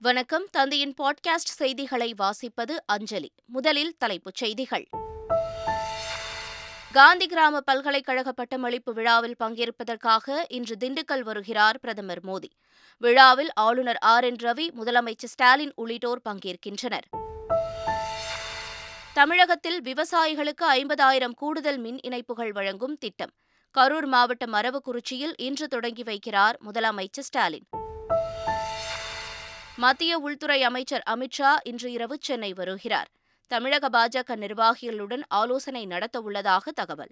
வணக்கம். தந்தையின் பாட்காஸ்ட் செய்திகளை வாசிப்பது அஞ்சலி. முதலில் தலைப்புச் செய்திகள். காந்தி கிராம பல்கலைக்கழக பட்டமளிப்பு விழாவில் பங்கேற்பதற்காக இன்று திண்டுக்கல் வருகிறார் பிரதமர் மோடி. விழாவில் ஆளுநர் ஆர் என் ரவி முதலமைச்சர் ஸ்டாலின் உள்ளிட்டோர் பங்கேற்கின்றனர். தமிழகத்தில் விவசாயிகளுக்கு ஐம்பதாயிரம் கூடுதல் மின் இணைப்புகள் வழங்கும் திட்டம். கரூர் மாவட்டம் அரவக்குறிச்சியில் இன்று தொடங்கி வைக்கிறார் முதலமைச்சர் ஸ்டாலின். மத்திய உள்துறை அமைச்சர் அமித்ஷா இன்று இரவு சென்னை வருகிறார். தமிழக பாஜக நிர்வாகிகளுடன் ஆலோசனை நடத்தவுள்ளதாக தகவல்.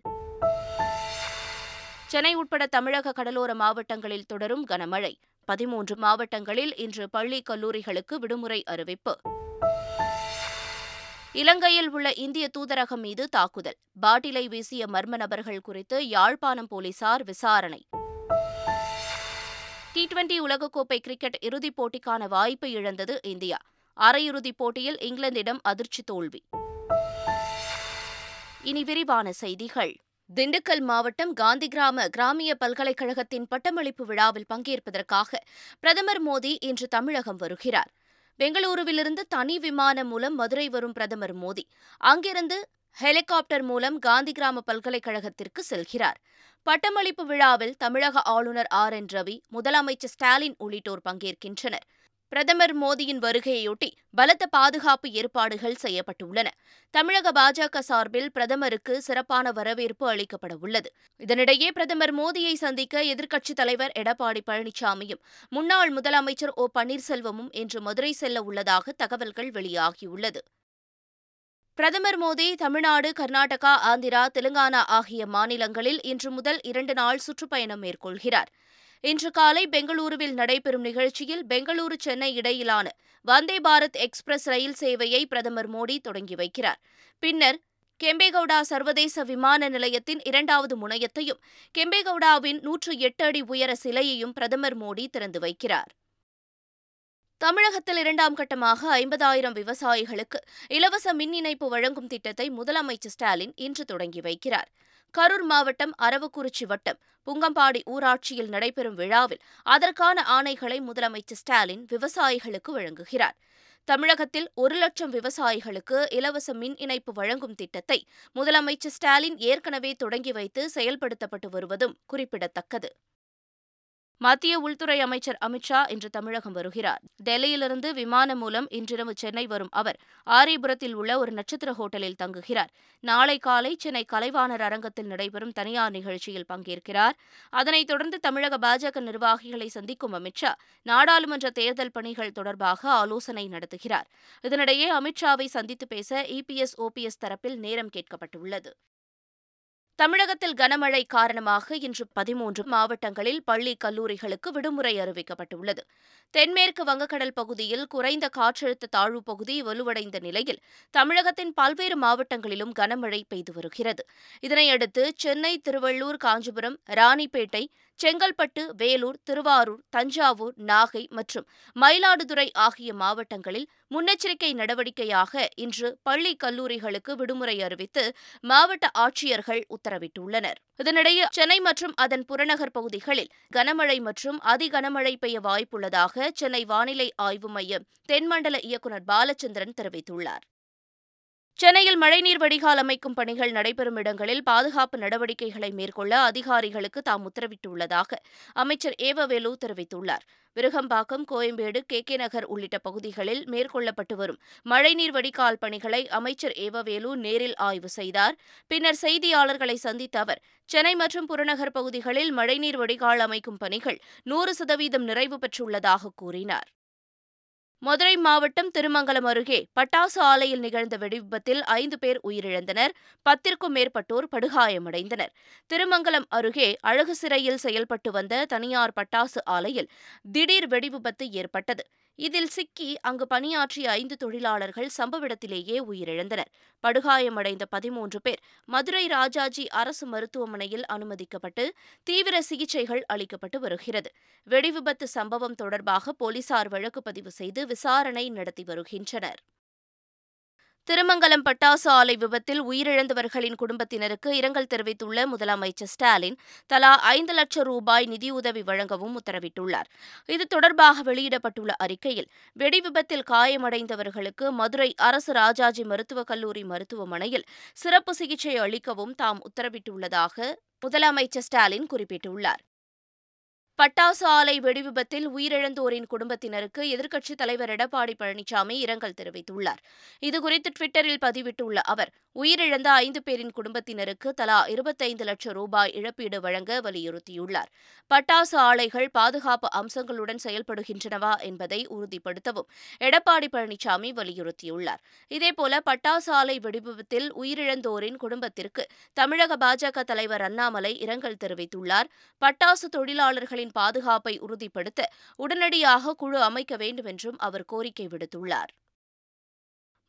சென்னை உட்பட தமிழக கடலோர மாவட்டங்களில் தொடரும் கனமழை. பதிமூன்று மாவட்டங்களில் இன்று பள்ளி கல்லூரிகளுக்கு விடுமுறை அறிவிப்பு. இலங்கையில் உள்ள இந்திய தூதரகம் மீது தாக்குதல். பாட்டிலை வீசிய மர்ம நபர்கள் குறித்து யாழ்ப்பாணம் போலீசார் விசாரணை. டுவெண்டி உலகக்கோப்பை கிரிக்கெட் இறுதிப் போட்டிக்கான வாய்ப்பை இழந்தது இந்தியா. அரையிறுதிப் போட்டியில் இங்கிலாந்திடம் அதிர்ச்சி தோல்வி. இனி விரிவான செய்திகள். திண்டுக்கல் மாவட்டம் காந்தி கிராம கிராமிய பல்கலைக்கழகத்தின் பட்டமளிப்பு விழாவில் பங்கேற்பதற்காக பிரதமர் மோடி இன்று தமிழகம் வருகிறார். பெங்களூருவிலிருந்து தனி விமானம் மூலம் மதுரை வரும் பிரதமர் மோடி. அங்கிருந்து ஹெலிகாப்டர் மூலம் காந்தி கிராம பல்கலைக்கழகத்திற்கு செல்கிறார். பட்டமளிப்பு விழாவில் தமிழக ஆளுநர் ஆர். என். ரவி முதலமைச்சர் ஸ்டாலின் உள்ளிட்டோர் பங்கேற்கின்றனர். பிரதமர் மோடியின் வருகையொட்டி பலத்த பாதுகாப்பு ஏற்பாடுகள் செய்யப்பட்டுள்ளன. தமிழக பாஜக சார்பில் பிரதமருக்கு சிறப்பான வரவேற்பு அளிக்கப்பட உள்ளது. இதனிடையே பிரதமர் மோடியை சந்திக்க எதிர்க்கட்சித் தலைவர் எடப்பாடி பழனிசாமியும் முன்னாள் முதலமைச்சர் ஓ பன்னீர்செல்வமும் இன்று மதுரை செல்ல உள்ளதாக தகவல்கள் வெளியாகியுள்ளது. பிரதமர் மோடி தமிழ்நாடு கர்நாடகா ஆந்திரா தெலுங்கானா ஆகிய மாநிலங்களில் இன்று முதல் இரண்டு நாள் சுற்றுப்பயணம் மேற்கொள்கிறார். இன்று காலை பெங்களூருவில் நடைபெறும் நிகழ்ச்சியில் பெங்களூரு சென்னை இடையிலான வந்தே பாரத் எக்ஸ்பிரஸ் ரயில் சேவையை பிரதமர் மோடி தொடங்கி வைக்கிறார். பின்னர் கெம்பேகவுடா சர்வதேச விமான நிலையத்தின் இரண்டாவது முனையத்தையும் கெம்பேகவுடாவின் நூற்று எட்டு அடி உயர சிலையையும் பிரதமர் மோடி திறந்து வைக்கிறார். தமிழகத்தில் இரண்டாம் கட்டமாக ஐம்பதாயிரம் விவசாயிகளுக்கு இலவச மின் இணைப்பு வழங்கும் திட்டத்தை முதலமைச்சர் ஸ்டாலின் இன்று தொடங்கி வைக்கிறார். கரூர் மாவட்டம் அரவக்குறிச்சி வட்டம் புங்கம்பாடி ஊராட்சியில் நடைபெறும் விழாவில் அதற்கான ஆணைகளை முதலமைச்சர் ஸ்டாலின் விவசாயிகளுக்கு வழங்குகிறார். தமிழகத்தில் ஒரு லட்சம் விவசாயிகளுக்கு இலவச மின் இணைப்பு வழங்கும் திட்டத்தை முதலமைச்சர் ஸ்டாலின் ஏற்கனவே தொடங்கி வைத்து செயல்படுத்தப்பட்டு வருவதும் குறிப்பிடத்தக்கது. மத்திய உள்துறை அமைச்சர் அமித்ஷா இன்று தமிழகம் வருகிறார். டெல்லியிலிருந்து விமானம் மூலம் இன்றிரவு சென்னை வரும் அவர் ஆரியபுரத்தில் உள்ள ஒரு நட்சத்திர ஹோட்டலில் தங்குகிறார். நாளை காலை சென்னை கலைவாணர் அரங்கத்தில் நடைபெறும் தனியார் நிகழ்ச்சியில் பங்கேற்கிறார். அதனைத் தொடர்ந்து தமிழக பாஜக நிர்வாகிகளை சந்திக்கும் அமித்ஷா நாடாளுமன்ற தேர்தல் பணிகள் தொடர்பாக ஆலோசனை நடத்துகிறார். இதனிடையே அமித்ஷாவை சந்தித்து பேச இபிஎஸ் ஓபிஎஸ் தரப்பில் நேரம் கேட்கப்பட்டுள்ளது. தமிழகத்தில் கனமழை காரணமாக இன்று பதிமூன்று மாவட்டங்களில் பள்ளி கல்லூரிகளுக்கு விடுமுறை அறிவிக்கப்பட்டுள்ளது. தென்மேற்கு வங்கக்கடல் பகுதியில் குறைந்த காற்றழுத்த தாழ்வு பகுதி வலுவடைந்த நிலையில் தமிழகத்தின் பல்வேறு மாவட்டங்களிலும் கனமழை பெய்து வருகிறது. இதனையடுத்து சென்னை திருவள்ளூர் காஞ்சிபுரம் ராணிப்பேட்டை செங்கல்பட்டு வேலூர் திருவாரூர் தஞ்சாவூர் நாகை மற்றும் மயிலாடுதுறை ஆகிய மாவட்டங்களில் முன்னெச்சரிக்கை நடவடிக்கையாக இன்று பள்ளி கல்லூரிகளுக்கு விடுமுறை அறிவித்து மாவட்ட ஆட்சியர்கள் உத்தரவிட்டுள்ளனர். இதனிடையே சென்னை மற்றும் அதன் புறநகர் பகுதிகளில் கனமழை மற்றும் அதிகனமழை பெய்ய வாய்ப்புள்ளதாக சென்னை வானிலை ஆய்வு மையம் தென்மண்டல இயக்குநர் பாலச்சந்திரன் தெரிவித்துள்ளார். சென்னையில் மழைநீர் வடிகால் அமைக்கும் பணிகள் நடைபெறும் இடங்களில் பாதுகாப்பு நடவடிக்கைகளை மேற்கொள்ள அதிகாரிகளுக்கு தாம் உத்தரவிட்டுள்ளதாக அமைச்சர் ஏவவேலு தெரிவித்துள்ளார். விருகம்பாக்கம் கோயம்பேடு கே கே நகர் உள்ளிட்ட பகுதிகளில் மேற்கொள்ளப்பட்டு வரும் மழைநீர் வடிகால் பணிகளை அமைச்சர் ஏவவேலு நேரில் ஆய்வு செய்தார். பின்னர் செய்தியாளர்களை சந்தித்த அவர் சென்னை மற்றும் புறநகர் பகுதிகளில் மழைநீர் வடிகால் அமைக்கும் பணிகள் நூறு சதவீதம் நிறைவு பெற்றுள்ளதாக கூறினார். மதுரை மாவட்டம் திருமங்கலம் அருகே பட்டாசு ஆலையில் நிகழ்ந்த வெடிவிபத்தில் ஐந்து பேர் உயிரிழந்தனர். பத்திற்கும் மேற்பட்டோர் படுகாயமடைந்தனர். திருமங்கலம் அருகே அழகு சிறையில் செயல்பட்டு வந்த தனியார் பட்டாசு ஆலையில் திடீர் வெடிவிபத்து ஏற்பட்டது. இதில் சிக்கி அங்கு பணியாற்றிய ஐந்து தொழிலாளர்கள் சம்பவ இடத்திலேயே உயிரிழந்தனர். படுகாயமடைந்த பதிமூன்று பேர் மதுரை ராஜாஜி அரசு மருத்துவமனையில் அனுமதிக்கப்பட்டு தீவிர சிகிச்சைகள் அளிக்கப்பட்டு வருகிறது. வெடிவிபத்து சம்பவம் தொடர்பாக போலீசார் வழக்கு பதிவு செய்து விசாரணை நடத்தி வருகின்றனர். திருமங்கலம் பட்டாசு ஆலை விபத்தில் உயிரிழந்தவர்களின் குடும்பத்தினருக்கு இரங்கல் தெரிவித்துள்ள முதலமைச்சர் ஸ்டாலின் தலா ஐந்து லட்சம் ரூபாய் நிதியுதவி வழங்கவும் உத்தரவிட்டுள்ளார். இது தொடர்பாக வெளியிடப்பட்டுள்ள அறிக்கையில் வெடி விபத்தில் காயமடைந்தவர்களுக்கு மதுரை அரசு ராஜாஜி மருத்துவக் கல்லூரி மருத்துவமனையில் சிறப்பு சிகிச்சை அளிக்கவும் தாம் உத்தரவிட்டுள்ளதாக முதலமைச்சர் ஸ்டாலின் குறிப்பிட்டுள்ளார். பட்டாசு ஆலை வெடிவிபத்தில் உயிரிழந்தோரின் குடும்பத்தினருக்கு எதிர்க்கட்சித் தலைவர் எடப்பாடி பழனிசாமி இரங்கல் தெரிவித்துள்ளார். இதுகுறித்து டுவிட்டரில் பதிவிட்டுள்ள அவர் உயிரிழந்த ஐந்து பேரின் குடும்பத்தினருக்கு தலா இருபத்தைந்து லட்சம் ரூபாய் இழப்பீடு வழங்க வலியுறுத்தியுள்ளார். பட்டாசு ஆலைகள் பாதுகாப்பு அம்சங்களுடன் செயல்படுகின்றனவா என்பதை உறுதிப்படுத்தவும் எடப்பாடி பழனிசாமி வலியுறுத்தியுள்ளார். இதேபோல பட்டாசு ஆலை வெடிவிபத்தில் உயிரிழந்தோரின் குடும்பத்திற்கு தமிழக பாஜக தலைவர் அண்ணாமலை இரங்கல் தெரிவித்துள்ளார். பட்டாசு தொழிலாளர்களின் பாதுகாப்பை உறுதிப்படுத்த உடனடியாக குழு அமைக்க வேண்டும் என்றும் அவர் கோரிக்கை விடுத்துள்ளார்.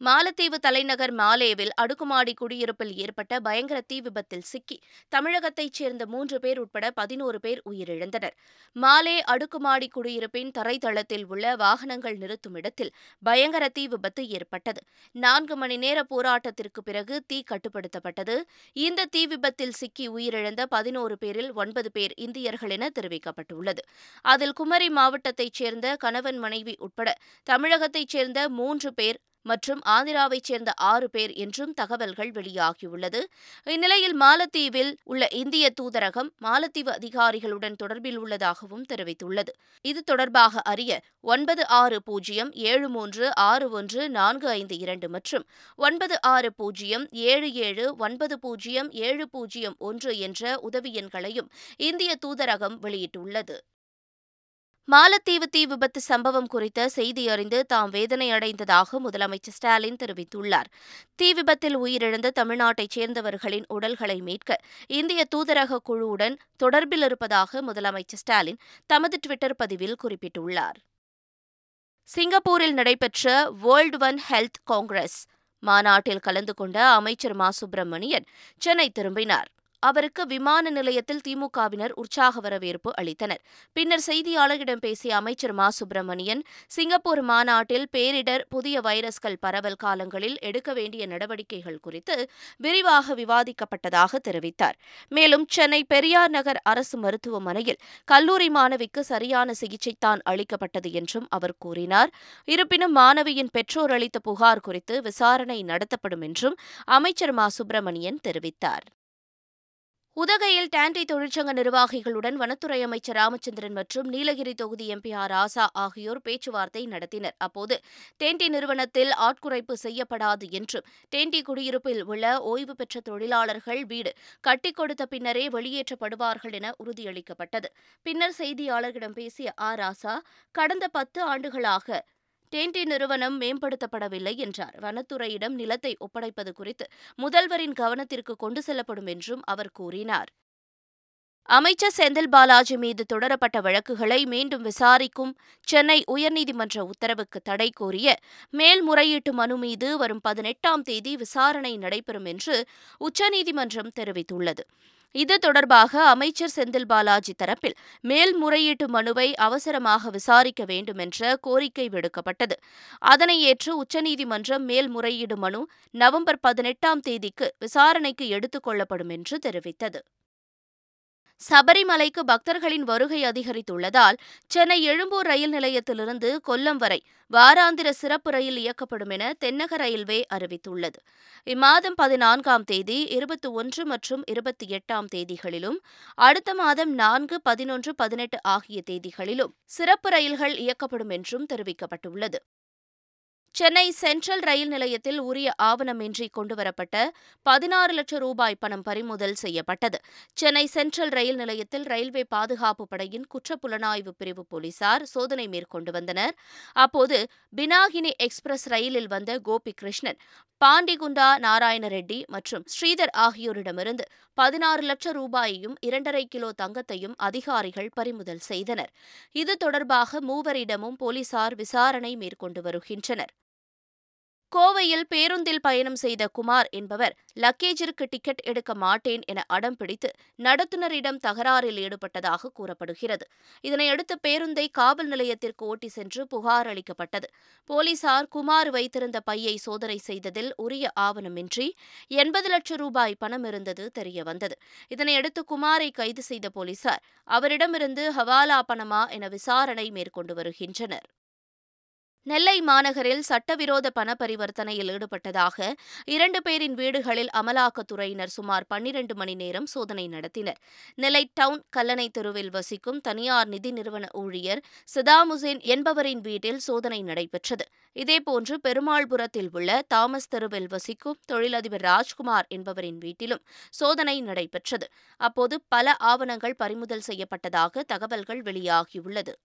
மாலத்தீவு தலைநகர் மாலேவில் அடுக்குமாடி குடியிருப்பில் ஏற்பட்ட பயங்கர தீ விபத்தில் சிக்கி தமிழகத்தைச் சேர்ந்த மூன்று பேர் உட்பட பதினோரு பேர் உயிரிழந்தனர். மாலே அடுக்குமாடி குடியிருப்பின் தரைத்தளத்தில் உள்ள வாகனங்கள் நிறுத்தும் இடத்தில் பயங்கர தீ விபத்து ஏற்பட்டது. நான்கு மணி நேர போராட்டத்திற்கு பிறகு தீ கட்டுப்படுத்தப்பட்டது. இந்த தீ விபத்தில் சிக்கி உயிரிழந்த பதினோரு பேரில் ஒன்பது பேர் இந்தியர்கள் என தெரிவிக்கப்பட்டுள்ளது. அதில் குமரி மாவட்டத்தைச் சேர்ந்த கணவன் மனைவி உட்பட தமிழகத்தைச் சேர்ந்த மூன்று பேர் மற்றும் ஆந்திராவைச் சேர்ந்த ஆறு பேர் என்றும் தகவல்கள் வெளியாகியுள்ளது. இந்நிலையில் மாலத்தீவில் உள்ள இந்திய தூதரகம் மாலத்தீவு அதிகாரிகளுடன் தொடர்பில் உள்ளதாகவும் தெரிவித்துள்ளது. இது தொடர்பாக அறிய ஒன்பது ஆறு பூஜ்ஜியம் ஏழு மூன்று ஆறு ஒன்று நான்கு ஐந்து இரண்டு மற்றும் ஒன்பது ஆறு பூஜ்ஜியம் ஏழு ஏழு ஒன்பது பூஜ்ஜியம் ஏழு பூஜ்ஜியம் ஒன்று என்ற உதவி எண்களையும் இந்திய தூதரகம் வெளியிட்டுள்ளது. மாலத்தீவு தீ விபத்து சம்பவம் குறித்த செய்தி அறிந்து தாம் வேதனை அடைந்ததாக முதலமைச்சர் ஸ்டாலின் தெரிவித்துள்ளார். தீ விபத்தில் உயிரிழந்த தமிழ்நாட்டைச் சேர்ந்தவர்களின் உடல்களை மீட்க இந்திய தூதரக குழுவுடன் தொடர்பில் இருப்பதாக முதலமைச்சர் ஸ்டாலின் தமது டுவிட்டர் பதிவில் குறிப்பிட்டுள்ளார். சிங்கப்பூரில் நடைபெற்ற வேர்ல்டு ஒன் ஹெல்த் காங்கிரஸ் மாநாட்டில் கலந்து கொண்ட அமைச்சர் மா. சுப்பிரமணியன் சென்னை திரும்பினார். அவருக்கு விமான நிலையத்தில் திமுகவினர் உற்சாக வரவேற்பு அளித்தனர். பின்னர் செய்தியாளர்களிடம் பேசிய அமைச்சர் மா. சுப்பிரமணியன் சிங்கப்பூர் மாநாட்டில் பேரிடர் புதிய வைரஸ்கள் பரவல் காலங்களில் எடுக்க வேண்டிய நடவடிக்கைகள் குறித்து விரிவாக விவாதிக்கப்பட்டதாக தெரிவித்தார். மேலும் சென்னை பெரியார் நகர் அரசு மருத்துவமனையில் கல்லூரி மாணவிக்கு சரியான சிகிச்சைத்தான் அளிக்கப்பட்டது என்றும் அவர் கூறினார். இருப்பினும் மாணவியின் பெற்றோர் அளித்த புகார் குறித்து விசாரணை நடத்தப்படும் என்றும் அமைச்சர் மா. சுப்பிரமணியன் தெரிவித்தார். உதகையில் டான்டி தொழிற்சங்க நிர்வாகிகளுடன் வனத்துறை அமைச்சர் ராமச்சந்திரன் மற்றும் நீலகிரி தொகுதி எம்பி ஆர் ராசா ஆகியோர் பேச்சுவார்த்தை நடத்தினர். அப்போது டேன்டி நிறுவனத்தில் ஆட்குறைப்பு செய்யப்படாது என்றும் டேன்டி குடியிருப்பில் உள்ள ஓய்வு பெற்ற தொழிலாளர்கள் வீடு கட்டிக் கொடுத்த பின்னரே வெளியேற்றப்படுவார்கள் என உறுதியளிக்கப்பட்டது. பின்னர் செய்தியாளர்களிடம் பேசிய ஆர் ராசா கடந்த பத்து ஆண்டுகளாக டேன்டி நிறுவனம் மேம்படுத்தப்படவில்லை என்றார். வனத்துறையிடம் நிலத்தை ஒப்படைப்பது குறித்து முதல்வரின் கவனத்திற்கு கொண்டு செல்லப்படும் என்றும் அவர் கூறினார். அமைச்சர் செந்தில் பாலாஜி மீது தொடரப்பட்ட வழக்குகளை மீண்டும் விசாரிக்கும் சென்னை உயர்நீதிமன்ற உத்தரவுக்கு தடை கோரிய மேல்முறையீட்டு மனு மீது வரும் பதினெட்டாம் தேதி விசாரணை நடைபெறும் என்று உச்சநீதிமன்றம் தெரிவித்துள்ளது. இது தொடர்பாக அமைச்சர் செந்தில் பாலாஜி தரப்பில் மேல்முறையீட்டு மனுவை அவசரமாக விசாரிக்க வேண்டும் என்ற கோரிக்கை விடுக்கப்பட்டது. அதனை ஏற்று உச்சநீதிமன்றம் மேல்முறையீடு மனு நவம்பர் பதினெட்டாம் தேதிக்கு விசாரணைக்கு எடுத்துக் கொள்ளப்படும் என்று தெரிவித்தது. சபரிமலைக்கு பக்தர்களின் வருகை அதிகரித்துள்ளதால் சென்னை எழும்பூர் ரயில் நிலையத்திலிருந்து கொல்லம் வரை வாராந்திர சிறப்பு ரயில் இயக்கப்படும் என தென்னக ரயில்வே அறிவித்துள்ளது. இம்மாதம் பதினான்காம் தேதி இருபத்தி ஒன்று மற்றும் இருபத்தி எட்டாம் தேதிகளிலும் அடுத்த மாதம் நான்கு பதினொன்று பதினெட்டு ஆகிய தேதிகளிலும் சிறப்பு ரயில்கள் இயக்கப்படும் என்றும் தெரிவிக்கப்பட்டுள்ளது. சென்னை சென்ட்ரல் ரயில் நிலையத்தில் உரிய ஆவணமின்றி கொண்டுவரப்பட்ட பதினாறு லட்சம் ரூபாய் பணம் பறிமுதல் செய்யப்பட்டது. சென்னை சென்ட்ரல் ரயில் நிலையத்தில் ரயில்வே பாதுகாப்பு படையின் குற்றப்புலனாய்வு பிரிவு போலீசார் சோதனை மேற்கொண்டு வந்தனர். அப்போது பினாகினி எக்ஸ்பிரஸ் ரயிலில் வந்த கோபி கிருஷ்ணன் பாண்டிகுண்டா நாராயண ரெட்டி மற்றும் ஸ்ரீதர் ஆகியோரிடமிருந்து பதினாறு லட்சம் ரூபாயையும் இரண்டரை கிலோ தங்கத்தையும் அதிகாரிகள் பறிமுதல் செய்தனர். இது தொடர்பாக மூவரிடமும் போலீசார் விசாரணை மேற்கொண்டு வருகின்றனர். கோவையில் பேருந்தில் பயணம் செய்த குமார் என்பவர் லக்கேஜிற்கு டிக்கெட் எடுக்க மாட்டேன் என அடம் பிடித்து நடத்துனரிடம் தகராறில் ஈடுபட்டதாக கூறப்படுகிறது. இதனையடுத்து பேருந்தை காவல் நிலையத்திற்கு ஓட்டி சென்று புகார் அளிக்கப்பட்டது. போலீசார் குமார் வைத்திருந்த பையை சோதனை செய்ததில் உரிய ஆவணமின்றி எண்பது லட்சம் ரூபாய் பணம் இருந்தது தெரியவந்தது. இதனையடுத்து குமாரை கைது செய்த போலீசார் அவரிடமிருந்து ஹவாலா பணமா என விசாரணை மேற்கொண்டு வருகின்றனர். நெல்லை மாநகரில் சட்டவிரோத பண பரிவர்த்தனையில் ஈடுபட்டதாக இரண்டு பேரின் வீடுகளில் அமலாக்கத்துறையினர் சுமார் பன்னிரண்டு மணி நேரம் சோதனை நடத்தினர். நெல்லை டவுன் கல்லணை தெருவில் வசிக்கும் தனியார் நிதி நிறுவன ஊழியர் சிதாமுசேன் என்பவரின் வீட்டில் சோதனை நடைபெற்றது. இதேபோன்று பெருமாள்புரத்தில் உள்ள தாமஸ் தெருவில் வசிக்கும் தொழிலதிபர் ராஜ்குமார் என்பவரின் வீட்டிலும் சோதனை நடைபெற்றது. அப்போது பல ஆவணங்கள் பறிமுதல் செய்யப்பட்டதாக தகவல்கள் வெளியாகியுள்ளது.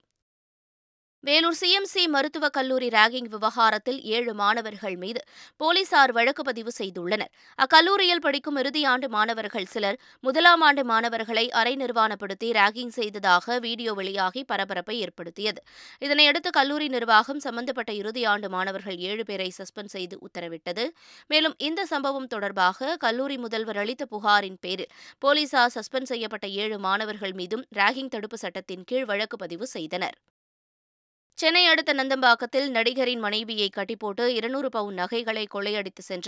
வேலூர் சிஎம்சி மருத்துவக் கல்லூரி ராகிங் விவகாரத்தில் ஏழு மாணவர்கள் மீது போலீசார் வழக்கு பதிவு செய்துள்ளனர். அக்கல்லூரியில் படிக்கும் இறுதியாண்டு மாணவர்கள் சிலர் முதலாம் ஆண்டு மாணவர்களை அரை நிர்வாணப்படுத்தி ராகிங் செய்ததாக வீடியோ வெளியாகி பரபரப்பை ஏற்படுத்தியது. இதனையடுத்து கல்லூரி நிர்வாகம் சம்பந்தப்பட்ட இறுதியாண்டு மாணவர்கள் ஏழு பேரை சஸ்பெண்ட் செய்து உத்தரவிட்டது. மேலும் இந்த சம்பவம் தொடர்பாக கல்லூரி முதல்வர் அளித்த புகாரின் பேரில் போலீசார் சஸ்பெண்ட் செய்யப்பட்ட ஏழு மாணவர்கள் மீதும் ராகிங் தடுப்பு சட்டத்தின் கீழ் வழக்கு பதிவு செய்தனர். சென்னை அடுத்த நந்தம்பாக்கத்தில் நடிகரின் மனைவியை கட்டிப்போட்டு இருநூறு பவுன் நகைகளை கொள்ளையடித்து சென்ற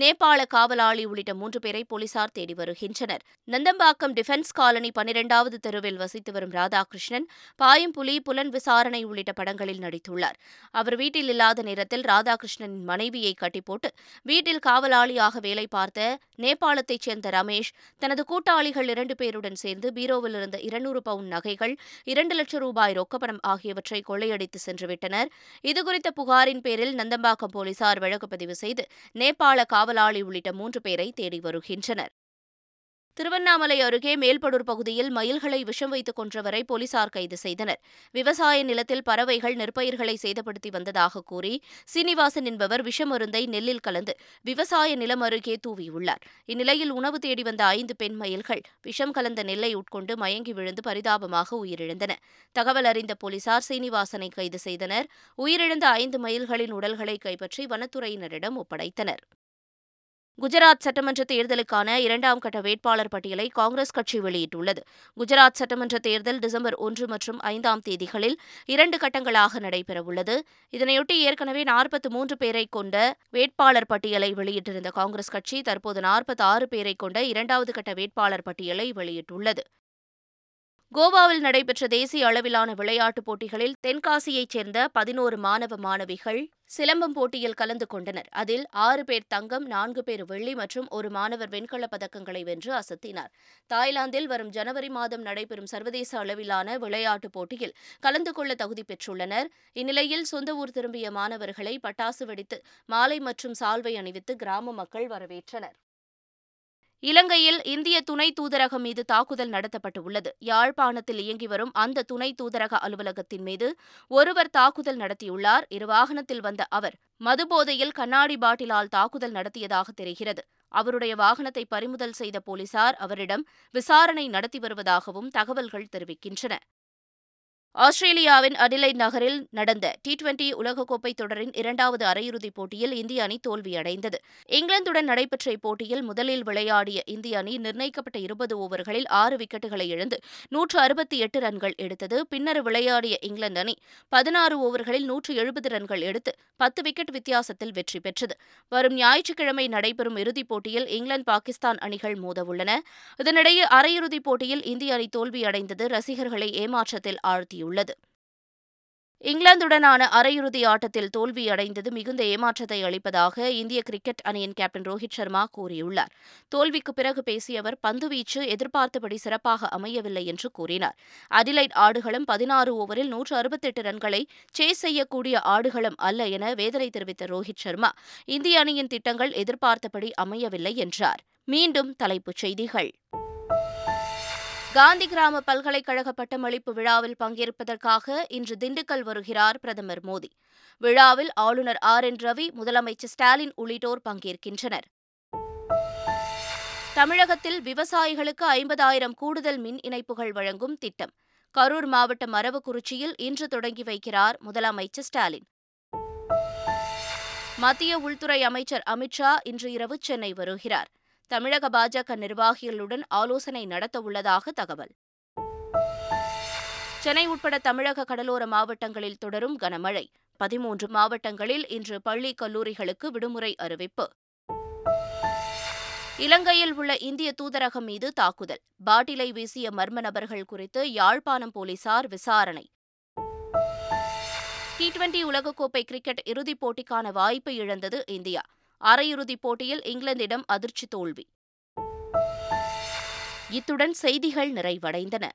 நேபாள காவலாளி உள்ளிட்ட மூன்று பேரை போலீசார் தேடி வருகின்றனர். நந்தம்பாக்கம் டிஃபென்ஸ் காலனி பனிரெண்டாவது தெருவில் வசித்து வரும் ராதாகிருஷ்ணன் பாயம்புலி புலன் விசாரணை உள்ளிட்ட படங்களில் நடித்துள்ளார். அவர் வீட்டில் இல்லாத நேரத்தில் ராதாகிருஷ்ணனின் மனைவியை கட்டிப்போட்டு வீட்டில் காவலாளியாக வேலை பார்த்த நேபாளத்தைச் சேர்ந்த ரமேஷ் தனது கூட்டாளிகள் இரண்டு பேருடன் சேர்ந்து பீரோவில் இருந்த இருநூறு பவுன் நகைகள் இரண்டு லட்சம் ரூபாய் ரொக்கப்பணம் ஆகியவற்றை கொள்ளையடி அடித்து சென்றுவிட்டனர் இதுகுறித்த புகாரின் பேரில் நந்தம்பாக்கம் போலீசார் வழக்கு பதிவு செய்து நேபாள காவலாளி உள்ளிட்ட மூன்று பேரை தேடி வருகின்றனர். திருவண்ணாமலை அருகே மேல்படூர் பகுதியில் மயில்களை விஷம் வைத்துக் கொன்றவரை போலீசார் கைது செய்தனர். விவசாய நிலத்தில் பறவைகள் நெற்பயிர்களை சேதப்படுத்தி வந்ததாக கூறி சீனிவாசன் என்பவர் விஷமருந்தை நெல்லில் கலந்து விவசாய நிலம் அருகே தூவியுள்ளார். இந்நிலையில் உணவு தேடி வந்த ஐந்து பெண் மயில்கள் விஷம் கலந்த நெல்லை உட்கொண்டு மயங்கி விழுந்து பரிதாபமாக உயிரிழந்தன. தகவல் அறிந்த போலீசார் சீனிவாசனை கைது செய்தனர். உயிரிழந்த ஐந்து மயில்களின் உடல்களை கைப்பற்றி வனத்துறையினரிடம் ஒப்படைத்தனர். குஜராத் சட்டமன்ற தேர்தலுக்கான இரண்டாம் கட்ட வேட்பாளர் பட்டியலை காங்கிரஸ் கட்சி வெளியிட்டுள்ளது. குஜராத் சட்டமன்ற தேர்தல் டிசம்பர் ஒன்று மற்றும் ஐந்தாம் தேதிகளில் இரண்டு கட்டங்களாக நடைபெறவுள்ளது. இதனையொட்டி ஏற்கனவே நாற்பத்தி மூன்று பேரை கொண்ட வேட்பாளர் பட்டியலை வெளியிட்டிருந்த காங்கிரஸ் கட்சி தற்போது நாற்பத்தி ஆறு பேரை கொண்ட இரண்டாவது கட்ட வேட்பாளர் பட்டியலை வெளியிட்டுள்ளது. கோவாவில் நடைபெற்ற தேசிய அளவிலான விளையாட்டுப் போட்டிகளில் தென்காசியைச் சேர்ந்த பதினோரு மாணவ மாணவிகள் சிலம்பம் போட்டியில் கலந்து கொண்டனர். அதில் ஆறு பேர் தங்கம் நான்கு பேர் வெள்ளி மற்றும் ஒரு மாணவர் வெண்கலப் பதக்கங்களை வென்று அசத்தினார். தாய்லாந்தில் வரும் ஜனவரி மாதம் நடைபெறும் சர்வதேச அளவிலான விளையாட்டுப் போட்டியில் கலந்து கொள்ள தகுதி பெற்றுள்ளனர். இந்நிலையில் சொந்த ஊர் திரும்பிய மாணவர்களை பட்டாசு வெடித்து மாலை மற்றும் சால்வை அணிவித்து கிராம மக்கள் வரவேற்றனர். இலங்கையில் இந்திய துணை தூதரகம் மீது தாக்குதல் நடத்தப்பட்டுள்ளது. யாழ்ப்பாணத்தில் இயங்கி வரும் அந்த துணை தூதரக அலுவலகத்தின் மீது ஒருவர் தாக்குதல் நடத்தியுள்ளார். இரு வாகனத்தில் வந்த அவர் மதுபோதையில் கண்ணாடி பாட்டிலால் தாக்குதல் நடத்தியதாக தெரிகிறது. அவருடைய வாகனத்தை பறிமுதல் செய்த போலீசார் அவரிடம் விசாரணை நடத்தி வருவதாகவும் தகவல்கள் தெரிவிக்கின்றன. ஆஸ்திரேலியாவின் அடிலைட் நகரில் நடந்த டி டுவெண்டி உலகக்கோப்பை தொடரின் இரண்டாவது அரையிறுதிப் போட்டியில் இந்திய அணி தோல்வியடைந்தது. இங்கிலாந்துடன் நடைபெற்ற இப்போட்டியில் முதலில் விளையாடிய இந்திய அணி நிர்ணயிக்கப்பட்ட இருபது ஓவர்களில் ஆறு விக்கெட்டுகளை இழந்து நூற்று அறுபத்தி எட்டு ரன்கள் எடுத்தது. பின்னர் விளையாடிய இங்கிலாந்து அணி பதினாறு ஓவர்களில் நூற்று எழுபது ரன்கள் எடுத்து பத்து விக்கெட் வித்தியாசத்தில் வெற்றி பெற்றது. வரும் ஞாயிற்றுக்கிழமை நடைபெறும் இறுதிப் போட்டியில் இங்கிலாந்து பாகிஸ்தான் அணிகள் மோதவுள்ளன. இதனிடையே அரையிறுதிப் போட்டியில் இந்திய அணி தோல்வியடைந்தது. ரசிகர்களை ஏமாற்றத்தில் ஆழ்த்தியுள்ளது. கூறியுள்ளது இங்கிலாந்துடனான அரையிறுதி ஆட்டத்தில் தோல்வியடைந்தது மிகுந்த ஏமாற்றத்தை அளிப்பதாக இந்திய கிரிக்கெட் அணியின் கேப்டன் ரோஹித் சர்மா கூறியுள்ளார். தோல்விக்கு பிறகு பேசிய அவர் பந்துவீச்சு எதிர்பார்த்தபடி சிறப்பாக அமையவில்லை என்று கூறினார். அடிலைட் ஆடுகளம் பதினாறு ஓவரில் நூற்று அறுபத்தெட்டு ரன்களை சேஸ் செய்யக்கூடிய ஆடுகளம் அல்ல என வேதனை தெரிவித்த ரோஹித் சர்மா இந்திய அணியின் திட்டங்கள் எதிர்பார்த்தபடி அமையவில்லை என்றார். மீண்டும் தலைப்புச் செய்திகள். காந்தி கிராம பல்கலைக்கழக பட்டமளிப்பு விழாவில் பங்கேற்பதற்காக இன்று திண்டுக்கல் வருகிறார் பிரதமர் மோடி. விழாவில் ஆளுநர் ஆர். என். ரவி முதலமைச்சர் ஸ்டாலின் உள்ளிட்டோர் பங்கேற்கின்றனர். தமிழகத்தில் விவசாயிகளுக்கு ஐம்பதாயிரம் கூடுதல் மின் இணைப்புகள் வழங்கும் திட்டம். கரூர் மாவட்டம் அரவக்குறிச்சியில் இன்று தொடங்கி வைக்கிறார் முதலமைச்சர் ஸ்டாலின். மத்திய உள்துறை அமைச்சர் அமித்ஷா இன்று இரவு சென்னை வருகிறார். தமிழக பாஜக நிர்வாகிகளுடன் ஆலோசனை நடத்தவுள்ளதாக தகவல். சென்னை உட்பட தமிழக கடலோர மாவட்டங்களில் தொடரும் கனமழை. பதிமூன்று மாவட்டங்களில் இன்று பள்ளி கல்லூரிகளுக்கு விடுமுறை அறிவிப்பு. இலங்கையில் உள்ள இந்திய தூதரகம் மீது தாக்குதல். பாட்டிலை வீசிய மர்ம நபர்கள் குறித்து யாழ்ப்பாணம் போலீசார் விசாரணை. டி டுவெண்டி உலகக்கோப்பை கிரிக்கெட் இறுதிப் போட்டிக்கான வாய்ப்பை இழந்தது இந்தியா. அரையிறுதிப் போட்டியில் இங்கிலாந்திடம் அதிர்ச்சி தோல்வி. இத்துடன் செய்திகள் நிறைவடைந்தன.